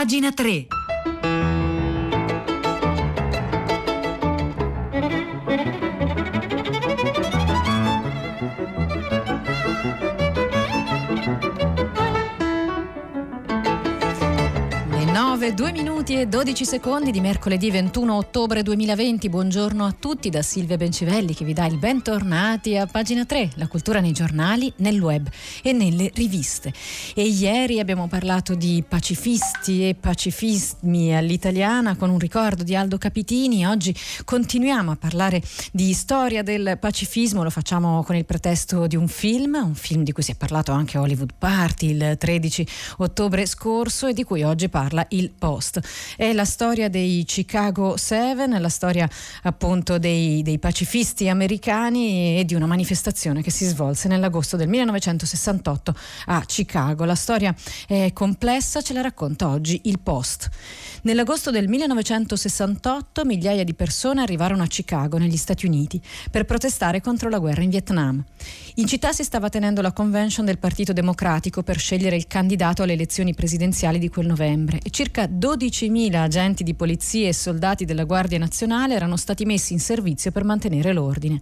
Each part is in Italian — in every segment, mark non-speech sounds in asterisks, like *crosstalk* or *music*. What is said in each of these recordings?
Pagina 3. Le 9, 2 minuti e 12 secondi di mercoledì 21 ottobre 2020. Buongiorno a tutti da Silvia Bencivelli che vi dà il bentornati a pagina 3, la cultura nei giornali, nel web e nelle riviste. E ieri abbiamo parlato di pacifisti e pacifismi all'italiana con un ricordo di Aldo Capitini. Oggi continuiamo a parlare di storia del pacifismo, lo facciamo con il pretesto di un film, un film di cui si è parlato anche a Hollywood Party il 13 ottobre scorso e di cui oggi parla il Post. È la storia dei Chicago Seven, la storia appunto dei, dei pacifisti americani e di una manifestazione che si svolse nell'agosto del 1968 a Chicago. La storia è complessa, ce la racconta oggi il Post. Nell'agosto del 1968 migliaia di persone arrivarono a Chicago, negli Stati Uniti, per protestare contro la guerra in Vietnam. In città si stava tenendo la convention del Partito Democratico per scegliere il candidato alle elezioni presidenziali di quel novembre e circa 12.000 agenti di polizia e soldati della Guardia Nazionale erano stati messi in servizio per mantenere l'ordine.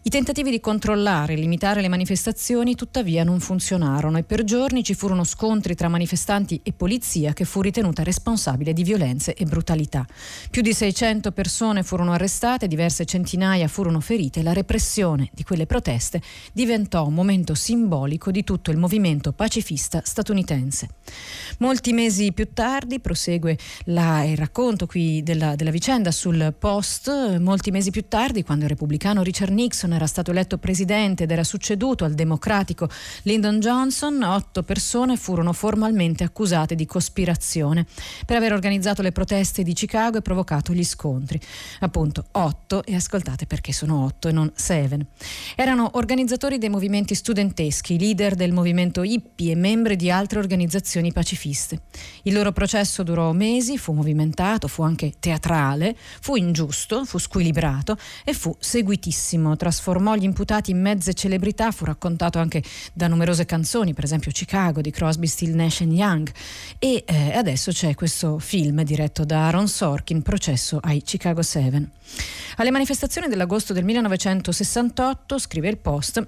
I tentativi di controllare e limitare le manifestazioni tuttavia non funzionarono e per giorni ci furono scontri tra manifestanti e polizia che fu ritenuta responsabile di violenze e brutalità. Più di 600 persone furono arrestate, diverse centinaia furono ferite e la repressione di quelle proteste diventò un momento simbolico di tutto il movimento pacifista statunitense. Molti mesi più tardi, prosegue la, il racconto qui della, della vicenda sul post, molti mesi più tardi, quando il repubblicano Richard Nixon era stato eletto presidente ed era succeduto al democratico Lyndon Johnson, otto persone furono formalmente accusate di cospirazione per aver organizzato le proteste di Chicago e provocato gli scontri. Appunto, otto, e ascoltate perché sono otto e non seven. Erano organizzatori dei movimenti studenteschi, leader del movimento hippie e membri di altre organizzazioni pacifiste. Il loro processo durò mesi, fu movimentato, fu anche teatrale, fu ingiusto, fu squilibrato e fu seguitissimo. Trasformò gli imputati in mezze celebrità, fu raccontato anche da numerose canzoni, per esempio Chicago di Crosby, Still Nash Young. E eh, adesso c'è questo film diretto da Aaron Sorkin, Processo ai Chicago 7. Alle manifestazioni dell'agosto del 1968, scrive il Post,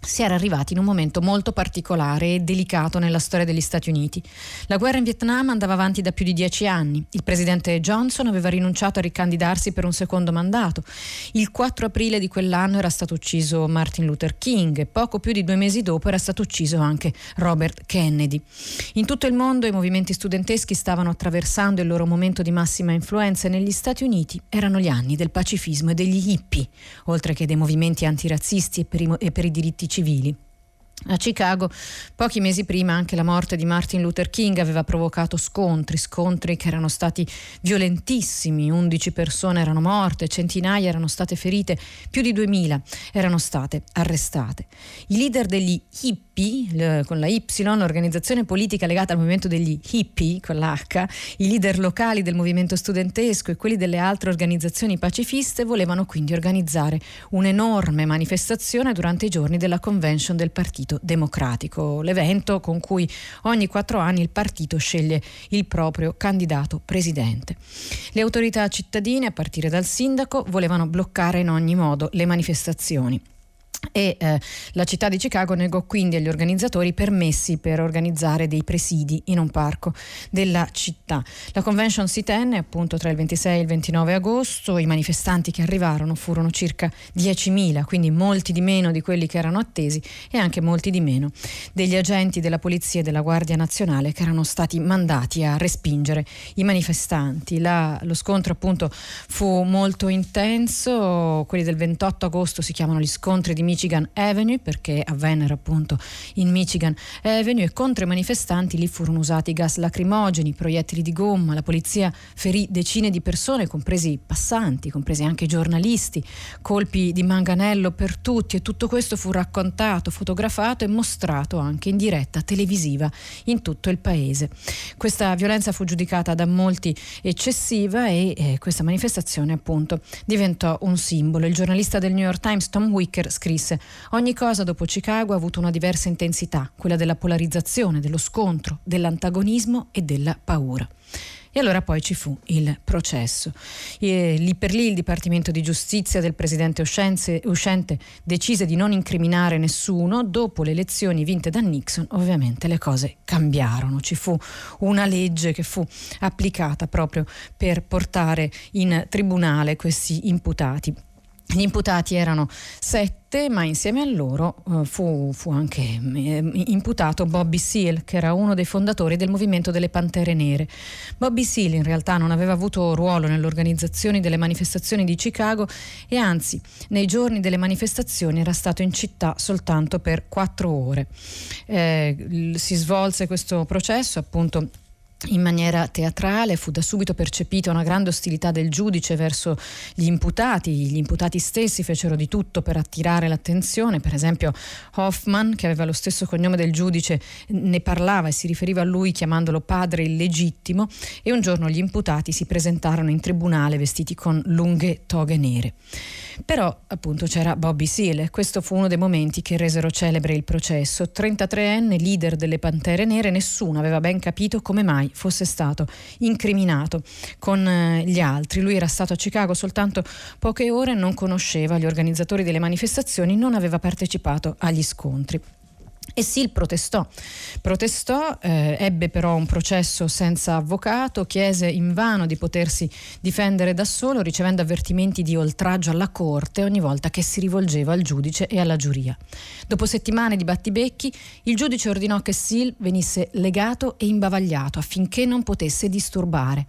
si era arrivati in un momento molto particolare e delicato nella storia degli Stati Uniti. La guerra in Vietnam andava avanti da più di dieci anni. Il presidente Johnson aveva rinunciato a ricandidarsi per un secondo mandato. Il 4 aprile di quell'anno era stato ucciso Martin Luther King e poco più di due mesi dopo era stato ucciso anche Robert Kennedy. In tutto il mondo i movimenti studenteschi stavano attraversando il loro momento di massima influenza e negli Stati Uniti erano gli anni del pacifismo e degli hippie, oltre che dei movimenti antirazzisti e per i, e per i diritti civili. A Chicago, pochi mesi prima, anche la morte di Martin Luther King aveva provocato scontri, scontri che erano stati violentissimi, 11 persone erano morte, centinaia erano state ferite, più di 2000 erano state arrestate. I leader degli hippie, con la Y, l'organizzazione politica legata al movimento degli hippie, con l'H, i leader locali del movimento studentesco e quelli delle altre organizzazioni pacifiste volevano quindi organizzare un'enorme manifestazione durante i giorni della convention del Partito Democratico, l'evento con cui ogni quattro anni il partito sceglie il proprio candidato presidente. Le autorità cittadine, a partire dal sindaco, volevano bloccare in ogni modo le manifestazioni e eh, la città di Chicago negò quindi agli organizzatori permessi per organizzare dei presidi in un parco della città. La convention si tenne appunto tra il 26 e il 29 agosto, i manifestanti che arrivarono furono circa 10.000, quindi molti di meno di quelli che erano attesi e anche molti di meno degli agenti della polizia e della Guardia Nazionale che erano stati mandati a respingere i manifestanti. La, lo scontro appunto fu molto intenso, quelli del 28 agosto si chiamano gli scontri di Michigan Avenue perché avvennero appunto in Michigan Avenue e contro i manifestanti lì furono usati gas lacrimogeni, proiettili di gomma, la polizia ferì decine di persone, compresi passanti, compresi anche giornalisti, colpi di manganello per tutti e tutto questo fu raccontato, fotografato e mostrato anche in diretta televisiva in tutto il paese. Questa violenza fu giudicata da molti eccessiva e eh, questa manifestazione appunto diventò un simbolo. Il giornalista del New York Times Tom Wicker scrive scrisse ogni cosa dopo Chicago ha avuto una diversa intensità, quella della polarizzazione, dello scontro, dell'antagonismo e della paura. E allora poi ci fu il processo. E lì per lì il Dipartimento di Giustizia del presidente uscente decise di non incriminare nessuno. Dopo le elezioni vinte da Nixon, ovviamente le cose cambiarono. Ci fu una legge che fu applicata proprio per portare in tribunale questi imputati. Gli imputati erano sette, ma insieme a loro uh, fu, fu, anche eh, imputato Bobby Seale, che era uno dei fondatori del movimento delle Pantere Nere. Bobby Seale in realtà non aveva avuto ruolo nell'organizzazione delle manifestazioni di Chicago e anzi nei giorni delle manifestazioni era stato in città soltanto per quattro ore. Eh, si svolse questo processo appunto in maniera teatrale, fu da subito percepita una grande ostilità del giudice verso gli imputati, gli imputati stessi fecero di tutto per attirare l'attenzione, per esempio Hoffman, che aveva lo stesso cognome del giudice, ne parlava e si riferiva a lui chiamandolo padre illegittimo e un giorno gli imputati si presentarono in tribunale vestiti con lunghe toghe nere. Però appunto c'era Bobby Seale, questo fu uno dei momenti che resero celebre il processo. 33enne, leader delle Pantere Nere, nessuno aveva ben capito come mai fosse stato incriminato con eh, gli altri. Lui era stato a Chicago soltanto poche ore, non conosceva gli organizzatori delle manifestazioni, non aveva partecipato agli scontri. E Sil protestò, protestò eh, ebbe però un processo senza avvocato, chiese invano di potersi difendere da solo, ricevendo avvertimenti di oltraggio alla corte ogni volta che si rivolgeva al giudice e alla giuria. Dopo settimane di battibecchi, il giudice ordinò che Sil venisse legato e imbavagliato affinché non potesse disturbare.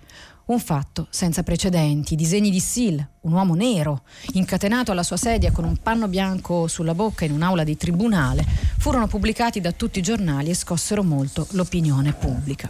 Un fatto senza precedenti, disegni di Sil, un uomo nero, incatenato alla sua sedia con un panno bianco sulla bocca in un'aula di tribunale, furono pubblicati da tutti i giornali e scossero molto l'opinione pubblica.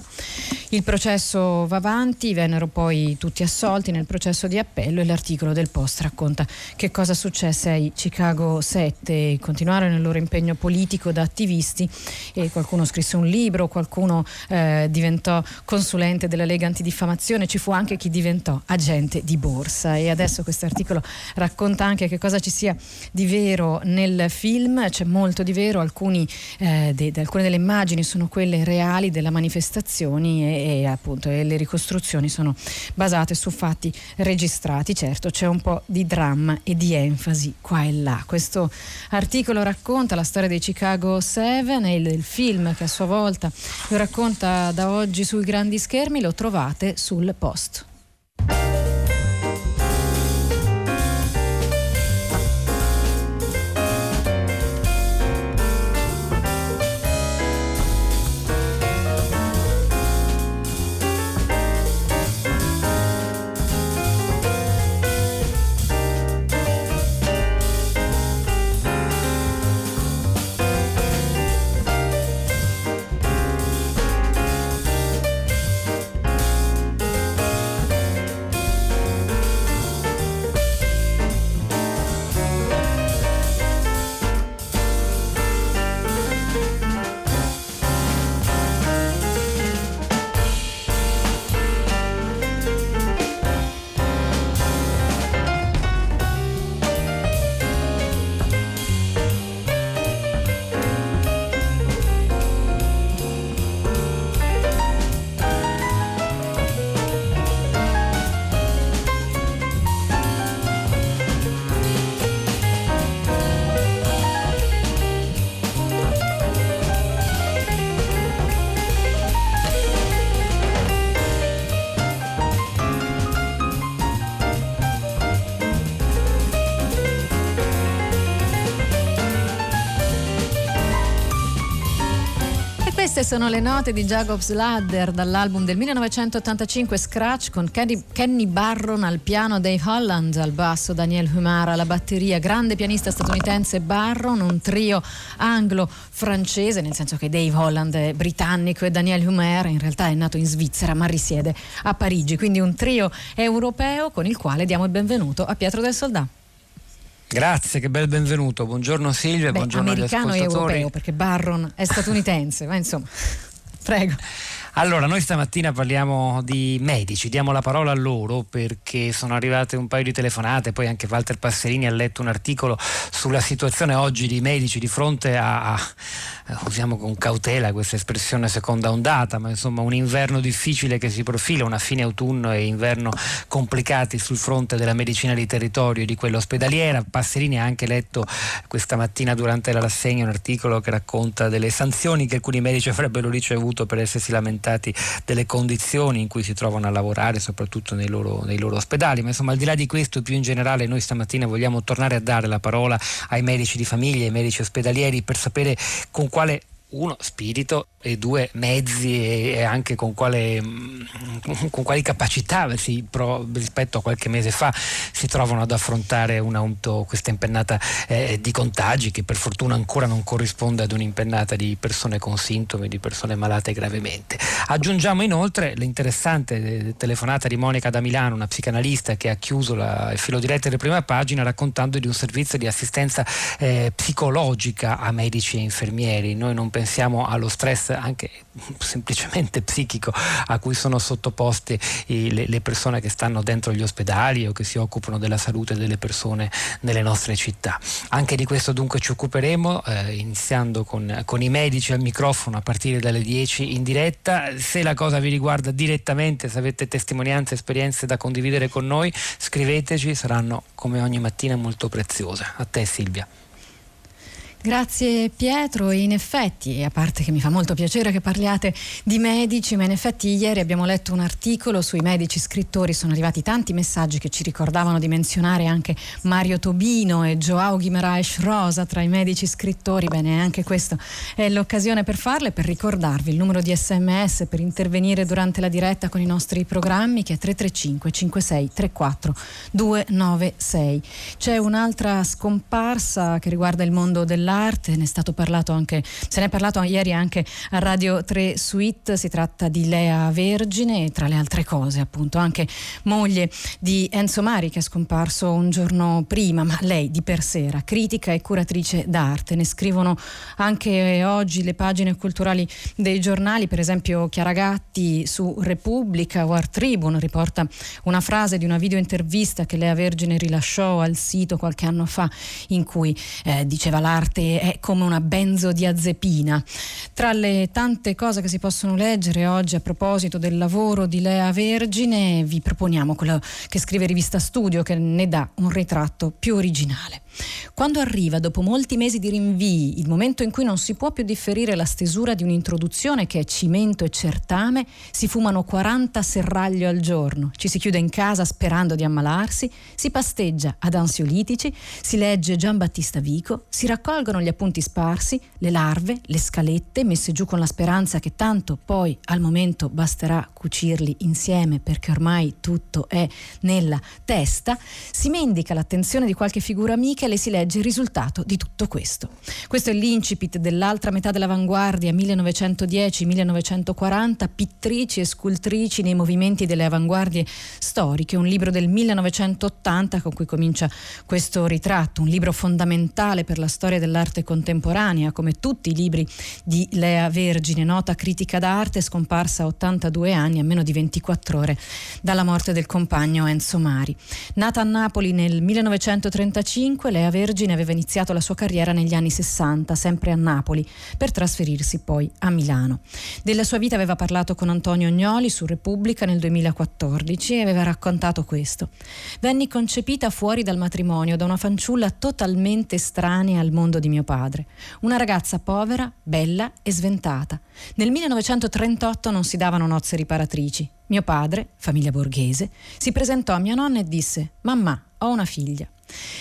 Il processo va avanti, vennero poi tutti assolti nel processo di appello e l'articolo del Post racconta che cosa successe ai Chicago 7, continuarono il loro impegno politico da attivisti e qualcuno scrisse un libro, qualcuno eh, diventò consulente della Lega Antidiffamazione, ci fu anche chi diventò agente di borsa e adesso questo articolo racconta anche che cosa ci sia di vero nel film, c'è molto di vero, alcuni, eh, de, alcune delle immagini sono quelle reali delle manifestazioni e, e appunto e le ricostruzioni sono basate su fatti registrati, certo c'è un po' di dramma e di enfasi qua e là. Questo articolo racconta la storia dei Chicago 7 e il film che a sua volta lo racconta da oggi sui grandi schermi, lo trovate sul post. Queste sono le note di Jacob's Ladder dall'album del 1985 Scratch con Kenny, Kenny Barron al piano, Dave Holland al basso, Daniel Humara alla batteria, grande pianista statunitense Barron, un trio anglo-francese, nel senso che Dave Holland è britannico e Daniel Humara in realtà è nato in Svizzera ma risiede a Parigi, quindi un trio europeo con il quale diamo il benvenuto a Pietro del Soldà. Grazie, che bel benvenuto. Buongiorno Silvia, Beh, buongiorno americano agli ascoltatori. e europeo perché Barron è statunitense, ma insomma, prego. Allora, noi stamattina parliamo di medici, diamo la parola a loro perché sono arrivate un paio di telefonate, poi anche Walter Passerini ha letto un articolo sulla situazione oggi di medici di fronte a, a usiamo con cautela questa espressione seconda ondata, ma insomma un inverno difficile che si profila, una fine autunno e inverno complicati sul fronte della medicina di territorio e di quella ospedaliera. Passerini ha anche letto questa mattina durante la rassegna un articolo che racconta delle sanzioni che alcuni medici avrebbero ricevuto per essersi lamentati delle condizioni in cui si trovano a lavorare, soprattutto nei loro, nei loro ospedali. Ma insomma al di là di questo, più in generale, noi stamattina vogliamo tornare a dare la parola ai medici di famiglia, ai medici ospedalieri per sapere con quale uno spirito e due mezzi e, anche con, quale, mm, con quali capacità si, pro, rispetto a qualche mese fa si trovano ad affrontare un auto, questa impennata eh, di contagi che per fortuna ancora non corrisponde ad un'impennata di persone con sintomi, di persone malate gravemente. Aggiungiamo inoltre l'interessante eh, telefonata di Monica da Milano, una psicanalista che ha chiuso la, il filo diretto delle prime pagine raccontando di un servizio di assistenza eh, psicologica a medici e infermieri. Noi non pensiamo allo stress anche *laughs* semplicemente psichico a cui sono sottoposte le, le, persone che stanno dentro gli ospedali o che si occupano della salute delle persone nelle nostre città. Anche di questo dunque ci occuperemo, eh, iniziando con, con, i medici al microfono a partire dalle 10 in diretta. Se la cosa vi riguarda direttamente, se avete testimonianze, esperienze da condividere con noi, scriveteci, saranno come ogni mattina molto preziose. A te Silvia. Grazie Pietro, in effetti, a parte che mi fa molto piacere che parliate di medici, ma in effetti ieri abbiamo letto un articolo sui medici scrittori, sono arrivati tanti messaggi che ci ricordavano di menzionare anche Mario Tobino e Joao Guimaraes Rosa tra i medici scrittori, bene anche questa è l'occasione per farle, per ricordarvi il numero di sms per intervenire durante la diretta con i nostri programmi che è 335 56 34 296. C'è un'altra scomparsa che riguarda il mondo dell'arte dell'arte, ne è stato parlato anche, se ne è parlato ieri anche a Radio 3 Suite, si tratta di Lea Vergine tra le altre cose appunto anche moglie di Enzo Mari che è scomparso un giorno prima, ma lei di per sé era critica e curatrice d'arte, ne scrivono anche oggi le pagine culturali dei giornali, per esempio Chiara Gatti su Repubblica o Art Tribune riporta una frase di una videointervista che Lea Vergine rilasciò al sito qualche anno fa in cui eh, diceva l'arte parte è come una benzodiazepina. Tra le tante cose che si possono leggere oggi a proposito del lavoro di Lea Vergine, vi proponiamo quello che scrive Rivista Studio, che ne dà un ritratto più originale. Quando arriva, dopo molti mesi di rinvii, il momento in cui non si può più differire la stesura di un'introduzione che è cimento e certame, si fumano 40 serraglio al giorno, ci si chiude in casa sperando di ammalarsi, si pasteggia ad ansiolitici, si legge Gian Battista Vico, si raccolgono gli appunti sparsi, le larve, le scalette messe giù con la speranza che tanto poi al momento basterà cucirli insieme perché ormai tutto è nella testa, si mendica l'attenzione di qualche figura amica le si legge il risultato di tutto questo. Questo è l'incipit dell'altra metà dell'avanguardia 1910-1940, pittrici e scultrici nei movimenti delle avanguardie storiche, un libro del 1980 con cui comincia questo ritratto, un libro fondamentale per la storia dell'arte contemporanea, come tutti i libri di Lea Vergine, nota critica d'arte, scomparsa a 82 anni, a meno di 24 ore dalla morte del compagno Enzo Mari. Nata a Napoli nel 1935, Lea Vergine aveva iniziato la sua carriera negli anni 60, sempre a Napoli, per trasferirsi poi a Milano. Della sua vita aveva parlato con Antonio Gnoli su Repubblica nel 2014 e aveva raccontato questo. Venni concepita fuori dal matrimonio da una fanciulla totalmente estranea al mondo di mio padre, una ragazza povera, bella e sventata. Nel 1938 non si davano nozze riparatrici. Mio padre, famiglia borghese, si presentò a mia nonna e disse: Mamma, ho una figlia.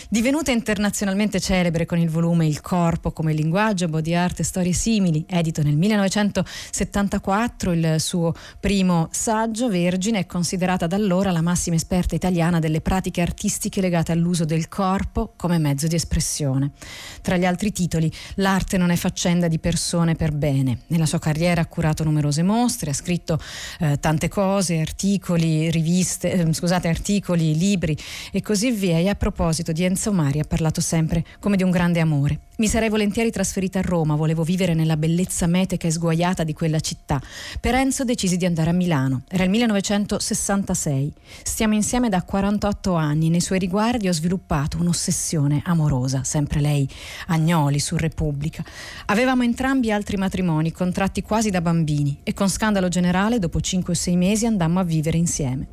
Divenuta internazionalmente celebre con il volume Il corpo come linguaggio, body art e storie simili, edito nel 1974, il suo primo saggio, Vergine, è considerata da allora la massima esperta italiana delle pratiche artistiche legate all'uso del corpo come mezzo di espressione. Tra gli altri titoli, L'arte non è faccenda di persone per bene. Nella sua carriera ha curato numerose mostre, ha scritto eh, tante cose articoli, riviste, eh, scusate, articoli, libri e così via. E a proposito di Enzo Mari ha parlato sempre come di un grande amore. Mi sarei volentieri trasferita a Roma, volevo vivere nella bellezza meteca e sguaiata di quella città. Per Enzo decisi di andare a Milano. Era il 1966. Stiamo insieme da 48 anni. Nei suoi riguardi ho sviluppato un'ossessione amorosa, sempre lei, Agnoli, su Repubblica. Avevamo entrambi altri matrimoni, contratti quasi da bambini, e con scandalo generale, dopo 5 o 6 mesi, andammo a vivere insieme.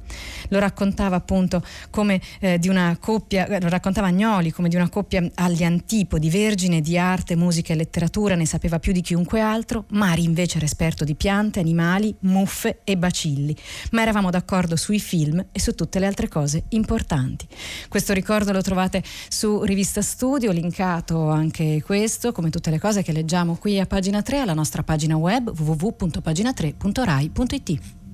Lo raccontava appunto come eh, di una coppia, raccontava Agnoli come di una coppia agli antipodi, vergine di arte, musica e letteratura ne sapeva più di chiunque altro, Mari invece era esperto di piante, animali, muffe e bacilli, ma eravamo d'accordo sui film e su tutte le altre cose importanti. Questo ricordo lo trovate su Rivista Studio, linkato anche questo, come tutte le cose che leggiamo qui a pagina 3, alla nostra pagina web www.pagina3.rai.it.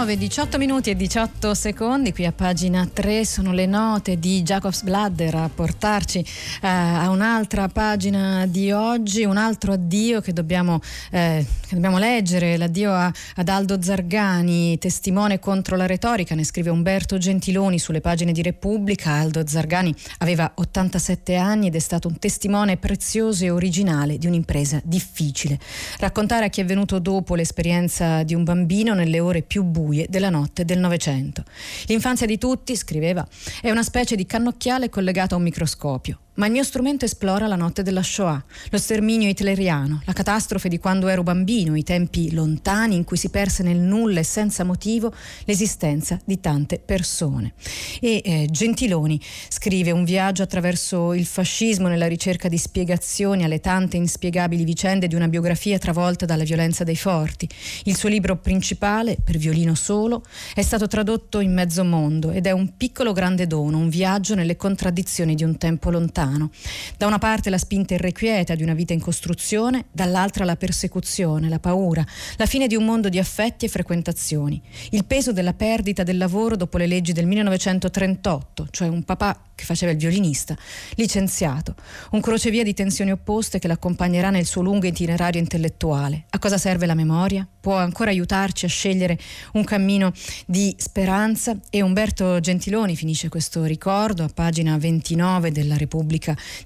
9, 18 minuti e 18 secondi, qui a pagina 3 sono le note di Jacobs Bladder a portarci eh, a un'altra pagina di oggi, un altro addio che dobbiamo, eh, che dobbiamo leggere, l'addio a, ad Aldo Zargani, testimone contro la retorica, ne scrive Umberto Gentiloni sulle pagine di Repubblica. Aldo Zargani aveva 87 anni ed è stato un testimone prezioso e originale di un'impresa difficile. Raccontare a chi è venuto dopo l'esperienza di un bambino nelle ore più buie della notte del Novecento. L'infanzia di tutti, scriveva, è una specie di cannocchiale collegato a un microscopio ma il mio strumento esplora la notte della Shoah, lo sterminio hitleriano, la catastrofe di quando ero bambino, i tempi lontani in cui si perse nel nulla e senza motivo l'esistenza di tante persone. E eh, Gentiloni scrive un viaggio attraverso il fascismo nella ricerca di spiegazioni alle tante inspiegabili vicende di una biografia travolta dalla violenza dei forti. Il suo libro principale, per violino solo, è stato tradotto in mezzo mondo ed è un piccolo grande dono, un viaggio nelle contraddizioni di un tempo lontano lontano. Da una parte la spinta irrequieta di una vita in costruzione, dall'altra la persecuzione, la paura, la fine di un mondo di affetti e frequentazioni, il peso della perdita del lavoro dopo le leggi del 1938, cioè un papà che faceva il violinista, licenziato, un crocevia di tensioni opposte che l'accompagnerà nel suo lungo itinerario intellettuale. A cosa serve la memoria? Può ancora aiutarci a scegliere un cammino di speranza e Umberto Gentiloni finisce questo ricordo a pagina 29 della Repubblica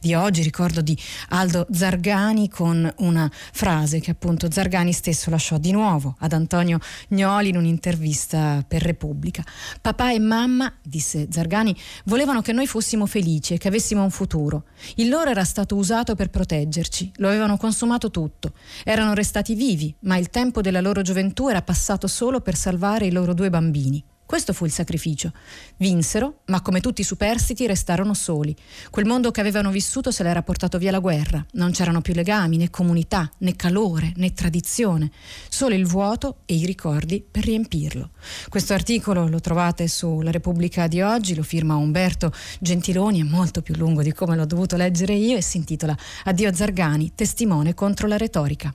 di oggi, ricordo di Aldo Zargani con una frase che appunto Zargani stesso lasciò di nuovo ad Antonio Gnoli in un'intervista per Repubblica. Papà e mamma, disse Zargani, volevano che noi fossimo felici e che avessimo un futuro. Il loro era stato usato per proteggerci, lo avevano consumato tutto. Erano restati vivi, ma il tempo della loro gioventù era passato solo per salvare i loro due bambini. Questo fu il sacrificio. Vinsero, ma come tutti i superstiti restarono soli. Quel mondo che avevano vissuto se l'era portato via la guerra. Non c'erano più legami, né comunità, né calore, né tradizione. Solo il vuoto e i ricordi per riempirlo. Questo articolo lo trovate sulla Repubblica di oggi, lo firma Umberto Gentiloni, è molto più lungo di come l'ho dovuto leggere io e si intitola Addio Zargani, testimone contro la retorica.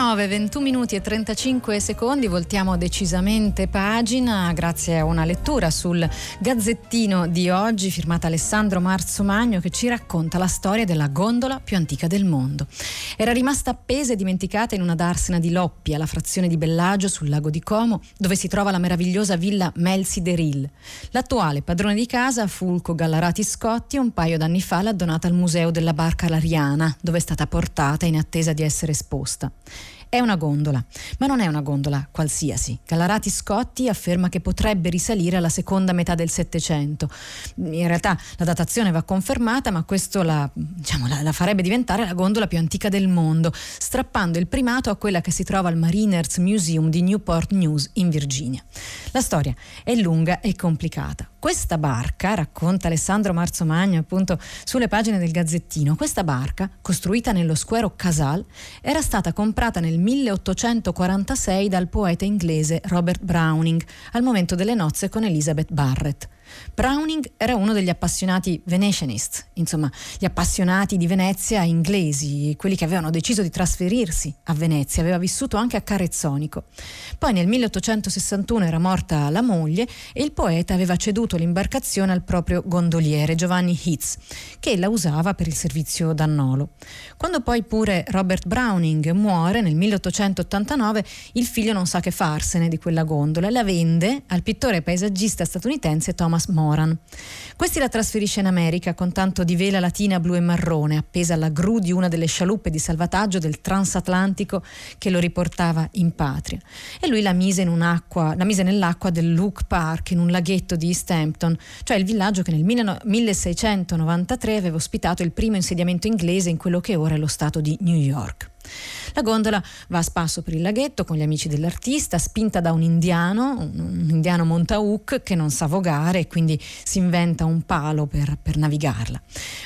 Alle 9, 21 minuti e 35 secondi voltiamo decisamente pagina grazie a una lettura sul Gazzettino di oggi firmata Alessandro Marzomagno che ci racconta la storia della gondola più antica del mondo. Era rimasta appesa e dimenticata in una darsena di Loppia, la frazione di Bellagio sul lago di Como, dove si trova la meravigliosa villa Melzi de Ril. L'attuale padrone di casa, Fulco Gallarati Scotti, un paio d'anni fa l'ha donata al Museo della Barca Lariana, dove è stata portata in attesa di essere esposta. È una gondola, ma non è una gondola qualsiasi. Gallarati Scotti afferma che potrebbe risalire alla seconda metà del Settecento. In realtà la datazione va confermata, ma questo la, diciamo, la, la farebbe diventare la gondola più antica del mondo, strappando il primato a quella che si trova al Mariners Museum di Newport News in Virginia. La storia è lunga e complicata. Questa barca, racconta Alessandro Marzomagno appunto sulle pagine del Gazzettino, questa barca, costruita nello square Casal, era stata comprata nel 1846 dal poeta inglese Robert Browning al momento delle nozze con Elizabeth Barrett. Browning era uno degli appassionati Venetianists, insomma gli appassionati di Venezia inglesi, quelli che avevano deciso di trasferirsi a Venezia, aveva vissuto anche a Carezzonico. Poi nel 1861 era morta la moglie e il poeta aveva ceduto l'imbarcazione al proprio gondoliere Giovanni Hitz, che la usava per il servizio d'annolo. Quando poi pure Robert Browning muore nel 1889, il figlio non sa che farsene di quella gondola e la vende al pittore paesaggista statunitense Thomas Thomas Moran. Questi la trasferisce in America con tanto di vela latina blu e marrone appesa alla gru di una delle scialuppe di salvataggio del transatlantico che lo riportava in patria. E lui la mise, la mise nell'acqua del Luke Park in un laghetto di East Hampton, cioè il villaggio che nel 1693 aveva ospitato il primo insediamento inglese in quello che ora è lo stato di New York. La gondola va a spasso per il laghetto con gli amici dell'artista, spinta da un indiano, un indiano Montauk che non sa vogare e quindi si inventa un palo per, per navigarla.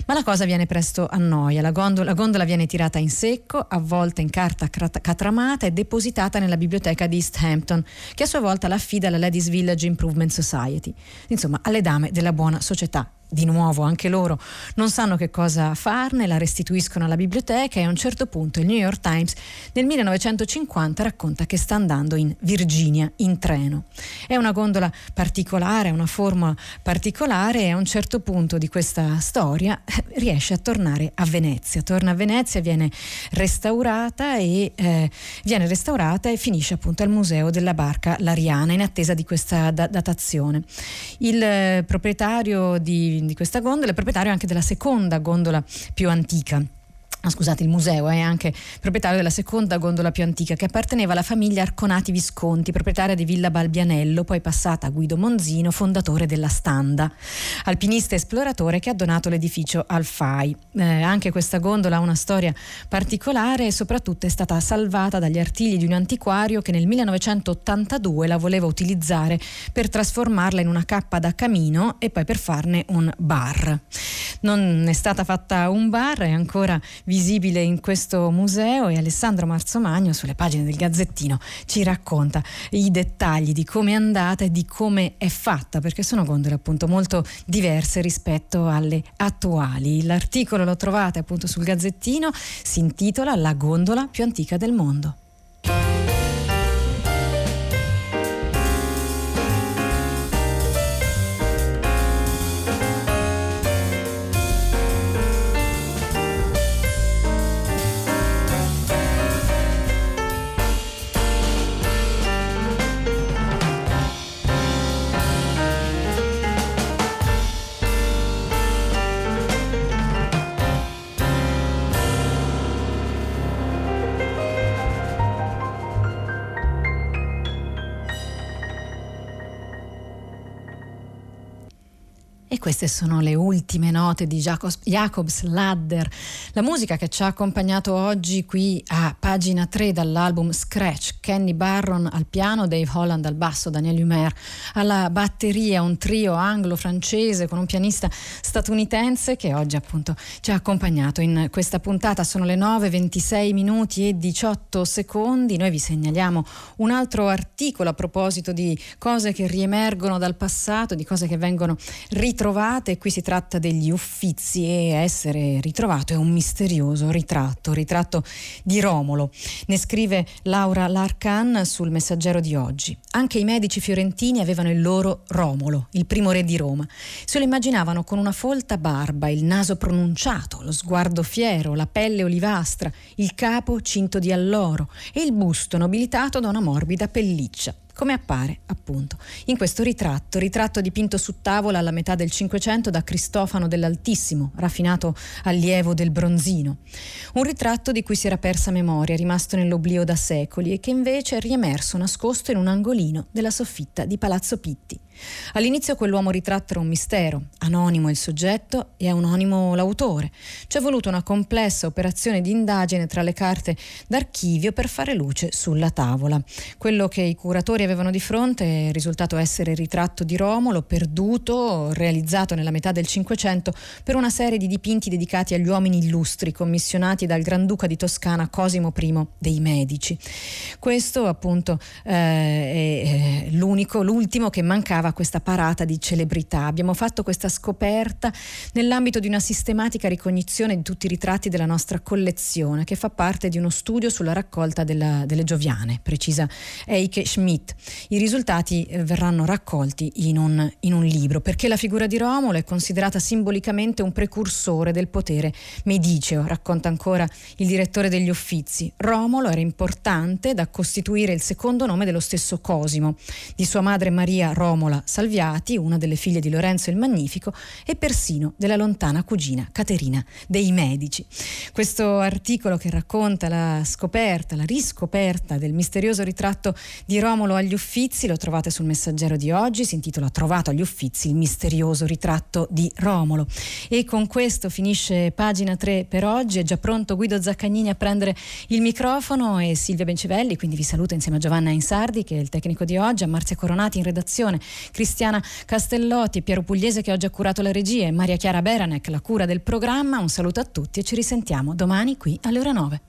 Ma la cosa viene presto a noia. La gondola, la gondola viene tirata in secco, avvolta in carta catramata e depositata nella biblioteca di East Hampton, che a sua volta la affida alla Ladies Village Improvement Society, insomma alle dame della buona società di nuovo anche loro non sanno che cosa farne, la restituiscono alla biblioteca e a un certo punto il New York Times nel 1950 racconta che sta andando in Virginia in treno. È una gondola particolare, una forma particolare e a un certo punto di questa storia *laughs* riesce a tornare a Venezia. Torna a Venezia, viene restaurata e, eh, viene restaurata e finisce appunto al Museo della Barca Lariana in attesa di questa da- datazione. Il eh, proprietario di di questa gondola, è proprietario anche della seconda gondola più antica Ah, scusate, il museo è anche proprietario della seconda gondola più antica che apparteneva alla famiglia Arconati Visconti, proprietaria di Villa Balbianello, poi passata a Guido Monzino, fondatore della Standa, alpinista esploratore che ha donato l'edificio al FAI. Eh, anche questa gondola ha una storia particolare e soprattutto è stata salvata dagli artigli di un antiquario che nel 1982 la voleva utilizzare per trasformarla in una cappa da camino e poi per farne un bar. Non è stata fatta un bar, è ancora visibile in questo museo e Alessandro Marzomagno sulle pagine del Gazzettino ci racconta i dettagli di come è andata e di come è fatta, perché sono gondole appunto molto diverse rispetto alle attuali. L'articolo lo trovate appunto sul Gazzettino, si intitola La gondola più antica del mondo. Queste sono le ultime note di Jacobs Ladder, la musica che ci ha accompagnato oggi qui a pagina 3 dall'album Scratch, Kenny Barron al piano, Dave Holland al basso, Daniel Humer alla batteria, un trio anglo-francese con un pianista statunitense che oggi appunto ci ha accompagnato in questa puntata. Sono le 9, 26 minuti e 18 secondi. Noi vi segnaliamo un altro articolo a proposito di cose che riemergono dal passato, di cose che vengono ritrovate ritrovate, qui si tratta degli uffizi e essere ritrovato è un misterioso ritratto, ritratto di Romolo. Ne scrive Laura Larcan sul messaggero di oggi. Anche i medici fiorentini avevano il loro Romolo, il primo re di Roma. Se lo immaginavano con una folta barba, il naso pronunciato, lo sguardo fiero, la pelle olivastra, il capo cinto di alloro e il busto nobilitato da una morbida pelliccia come appare appunto in questo ritratto, ritratto dipinto su tavola alla metà del Cinquecento da Cristofano dell'Altissimo, raffinato allievo del Bronzino. Un ritratto di cui si era persa memoria, rimasto nell'oblio da secoli e che invece è riemerso nascosto in un angolino della soffitta di Palazzo Pitti. All'inizio quell'uomo ritratto era un mistero, anonimo il soggetto e anonimo l'autore. Ci è voluta una complessa operazione di indagine tra le carte d'archivio per fare luce sulla tavola. Quello che i curatori avevano di fronte è risultato essere il ritratto di Romolo, perduto, realizzato nella metà del Cinquecento per una serie di dipinti dedicati agli uomini illustri commissionati dal Granduca di Toscana Cosimo I dei Medici. Questo appunto eh, è l'unico, l'ultimo che mancava a questa parata di celebrità. Abbiamo fatto questa scoperta nell'ambito di una sistematica ricognizione di tutti i ritratti della nostra collezione, che fa parte di uno studio sulla raccolta della, delle Gioviane, precisa Eike Schmidt. I risultati eh, verranno raccolti in un, in un libro, perché la figura di Romolo è considerata simbolicamente un precursore del potere mediceo, racconta ancora il direttore degli Uffizi. Romolo era importante da costituire il secondo nome dello stesso Cosimo, di sua madre Maria Romola Salviati, una delle figlie di Lorenzo il Magnifico, e persino della lontana cugina Caterina dei Medici. Questo articolo che racconta la scoperta, la riscoperta del misterioso ritratto di Romolo agli Uffizi lo trovate sul messaggero di oggi, si intitola Trovato agli Uffizi il misterioso ritratto di Romolo. E con questo finisce pagina 3 per oggi, è già pronto Guido Zaccagnini a prendere il microfono e Silvia Bencivelli, quindi vi saluto insieme a Giovanna Insardi che è il tecnico di oggi, a Marzia Coronati in redazione Cristiana Castellotti, Piero Pugliese che oggi ha curato la regia e Maria Chiara Beranec la cura del programma. Un saluto a tutti e ci risentiamo domani qui alle ore 9.